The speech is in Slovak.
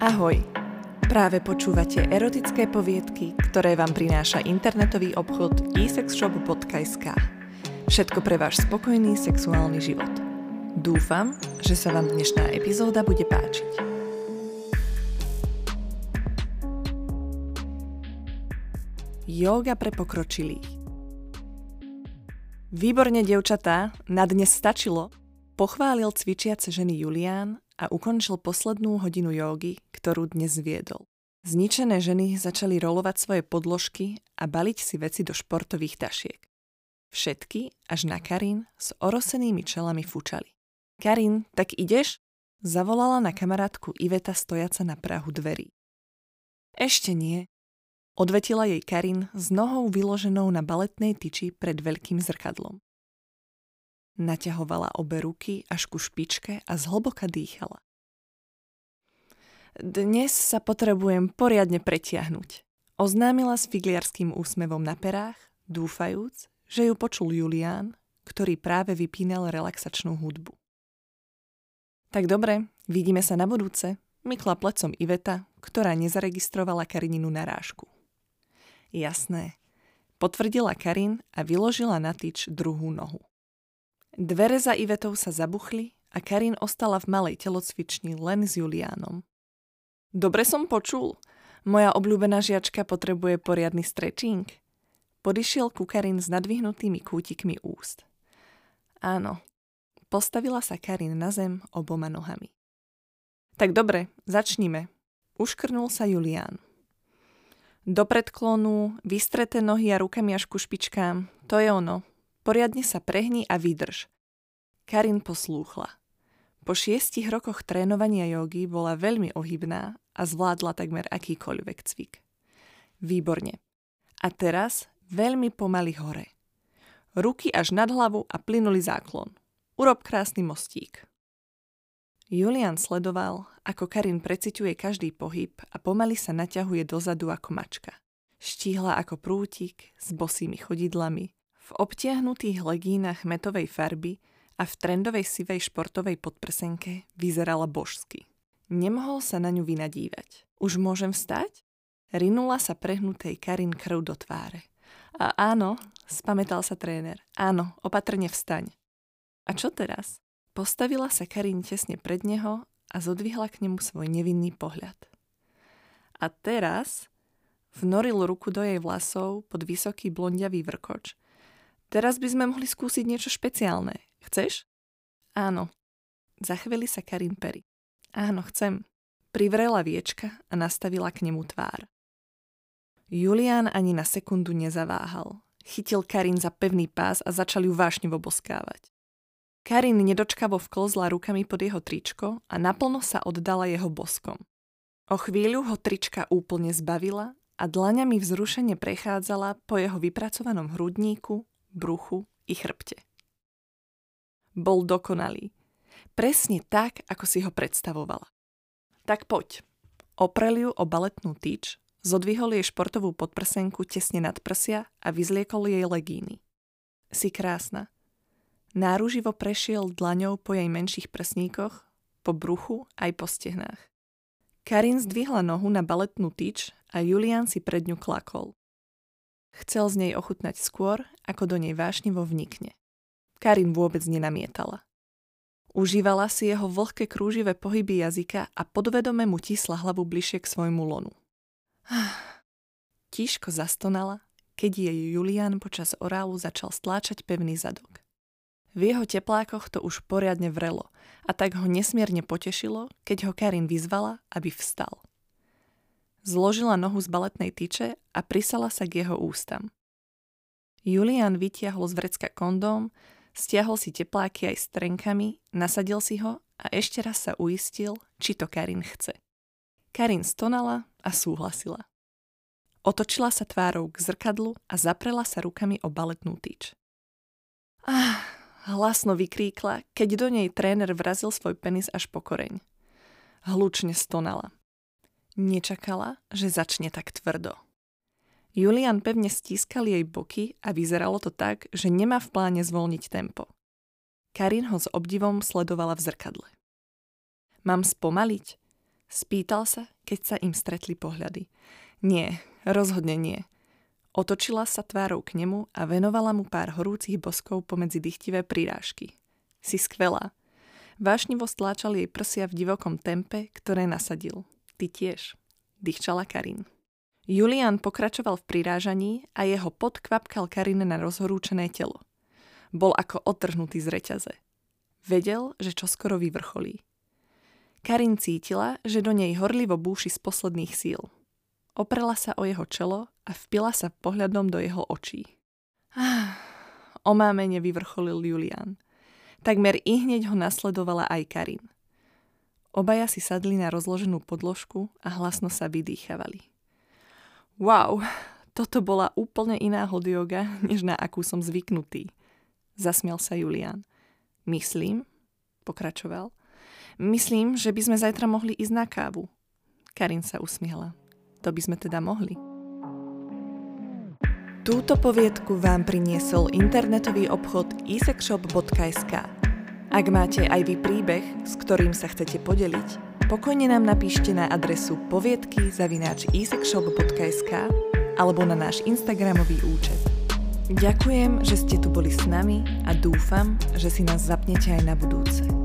Ahoj! Práve počúvate erotické poviedky, ktoré vám prináša internetový obchod esexshop.sk. Všetko pre váš spokojný sexuálny život. Dúfam, že sa vám dnešná epizóda bude páčiť. Yoga pre pokročilých Výborne, dievčatá, na dnes stačilo, pochválil cvičiace ženy Julián a ukončil poslednú hodinu jógy, ktorú dnes viedol. Zničené ženy začali rolovať svoje podložky a baliť si veci do športových tašiek. Všetky, až na Karin, s orosenými čelami fučali. Karin, tak ideš? Zavolala na kamarátku Iveta stojaca na prahu dverí. Ešte nie, odvetila jej Karin s nohou vyloženou na baletnej tyči pred veľkým zrkadlom. Naťahovala obe ruky až ku špičke a zhlboka dýchala. Dnes sa potrebujem poriadne pretiahnuť, oznámila s figliarským úsmevom na perách, dúfajúc, že ju počul Julián, ktorý práve vypínal relaxačnú hudbu. Tak dobre, vidíme sa na budúce, mykla plecom Iveta, ktorá nezaregistrovala Karininu narážku. Jasné, potvrdila Karin a vyložila na tyč druhú nohu. Dvere za Ivetou sa zabuchli a Karin ostala v malej telocvični len s Juliánom. Dobre som počul. Moja obľúbená žiačka potrebuje poriadny stretching. Podišiel ku Karin s nadvihnutými kútikmi úst. Áno, postavila sa Karin na zem oboma nohami. Tak dobre, začnime. Uškrnul sa Julián. Do predklonu, vystreté nohy a rukami až ku špičkám, to je ono, Poriadne sa prehni a vydrž. Karin poslúchla. Po šiestich rokoch trénovania jogy bola veľmi ohybná a zvládla takmer akýkoľvek cvik. Výborne. A teraz veľmi pomaly hore. Ruky až nad hlavu a plynulý záklon. Urob krásny mostík. Julian sledoval, ako Karin preciťuje každý pohyb a pomaly sa naťahuje dozadu ako mačka. Štíhla ako prútik s bosými chodidlami, v obtiahnutých legínach metovej farby a v trendovej sivej športovej podprsenke vyzerala božsky. Nemohol sa na ňu vynadívať. Už môžem vstať? Rinula sa prehnutej Karin krv do tváre. A áno, spametal sa tréner. Áno, opatrne vstaň. A čo teraz? Postavila sa Karin tesne pred neho a zodvihla k nemu svoj nevinný pohľad. A teraz vnoril ruku do jej vlasov pod vysoký blondiavý vrkoč Teraz by sme mohli skúsiť niečo špeciálne. Chceš? Áno. Za chvíli sa Karin pery. Áno, chcem. Privrela viečka a nastavila k nemu tvár. Julián ani na sekundu nezaváhal. Chytil Karin za pevný pás a začal ju vášnivo boskávať. Karin nedočkavo vklzla rukami pod jeho tričko a naplno sa oddala jeho boskom. O chvíľu ho trička úplne zbavila a dlaňami vzrušene prechádzala po jeho vypracovanom hrudníku, bruchu i chrbte. Bol dokonalý. Presne tak, ako si ho predstavovala. Tak poď. Oprel ju o baletnú tyč, zodvihol jej športovú podprsenku tesne nad prsia a vyzliekol jej legíny. Si krásna. Náruživo prešiel dlaňou po jej menších prsníkoch, po bruchu aj po stehnách. Karin zdvihla nohu na baletnú tyč a Julian si pred ňu klakol. Chcel z nej ochutnať skôr, ako do nej vášnivo vnikne. Karin vôbec nenamietala. Užívala si jeho vlhké krúživé pohyby jazyka a podvedome mu tisla hlavu bližšie k svojmu lonu. Tížko zastonala, keď jej Julian počas orálu začal stláčať pevný zadok. V jeho teplákoch to už poriadne vrelo a tak ho nesmierne potešilo, keď ho Karin vyzvala, aby vstal. Zložila nohu z baletnej tyče a prisala sa k jeho ústam. Julian vytiahol z vrecka kondóm, stiahol si tepláky aj s trenkami, nasadil si ho a ešte raz sa uistil, či to Karin chce. Karin stonala a súhlasila. Otočila sa tvárou k zrkadlu a zaprela sa rukami o baletnú tyč. Ah, hlasno vykríkla, keď do nej tréner vrazil svoj penis až po koreň. Hlučne stonala. Nečakala, že začne tak tvrdo. Julian pevne stískal jej boky a vyzeralo to tak, že nemá v pláne zvolniť tempo. Karin ho s obdivom sledovala v zrkadle. Mám spomaliť? Spýtal sa, keď sa im stretli pohľady. Nie, rozhodne nie. Otočila sa tvárou k nemu a venovala mu pár horúcich boskov pomedzi dychtivé prirážky. Si skvelá. Vášnivo stláčal jej prsia v divokom tempe, ktoré nasadil. Ty tiež. Dýchčala Karin. Julian pokračoval v prirážaní a jeho pot kvapkal Karine na rozhorúčené telo. Bol ako otrhnutý z reťaze. Vedel, že čoskoro vyvrcholí. Karin cítila, že do nej horlivo búši z posledných síl. Oprela sa o jeho čelo a vpila sa pohľadom do jeho očí. Ah, omámene vyvrcholil Julian. Takmer i hneď ho nasledovala aj Karin. Obaja si sadli na rozloženú podložku a hlasno sa vydýchavali. Wow, toto bola úplne iná hodioga, než na akú som zvyknutý. Zasmiel sa Julian. Myslím, pokračoval, Myslím, že by sme zajtra mohli ísť na kávu. Karin sa usmiela. To by sme teda mohli. Túto poviedku vám priniesol internetový obchod isexshop.sk. Ak máte aj vy príbeh, s ktorým sa chcete podeliť, pokojne nám napíšte na adresu poviedky alebo na náš Instagramový účet. Ďakujem, že ste tu boli s nami a dúfam, že si nás zapnete aj na budúce.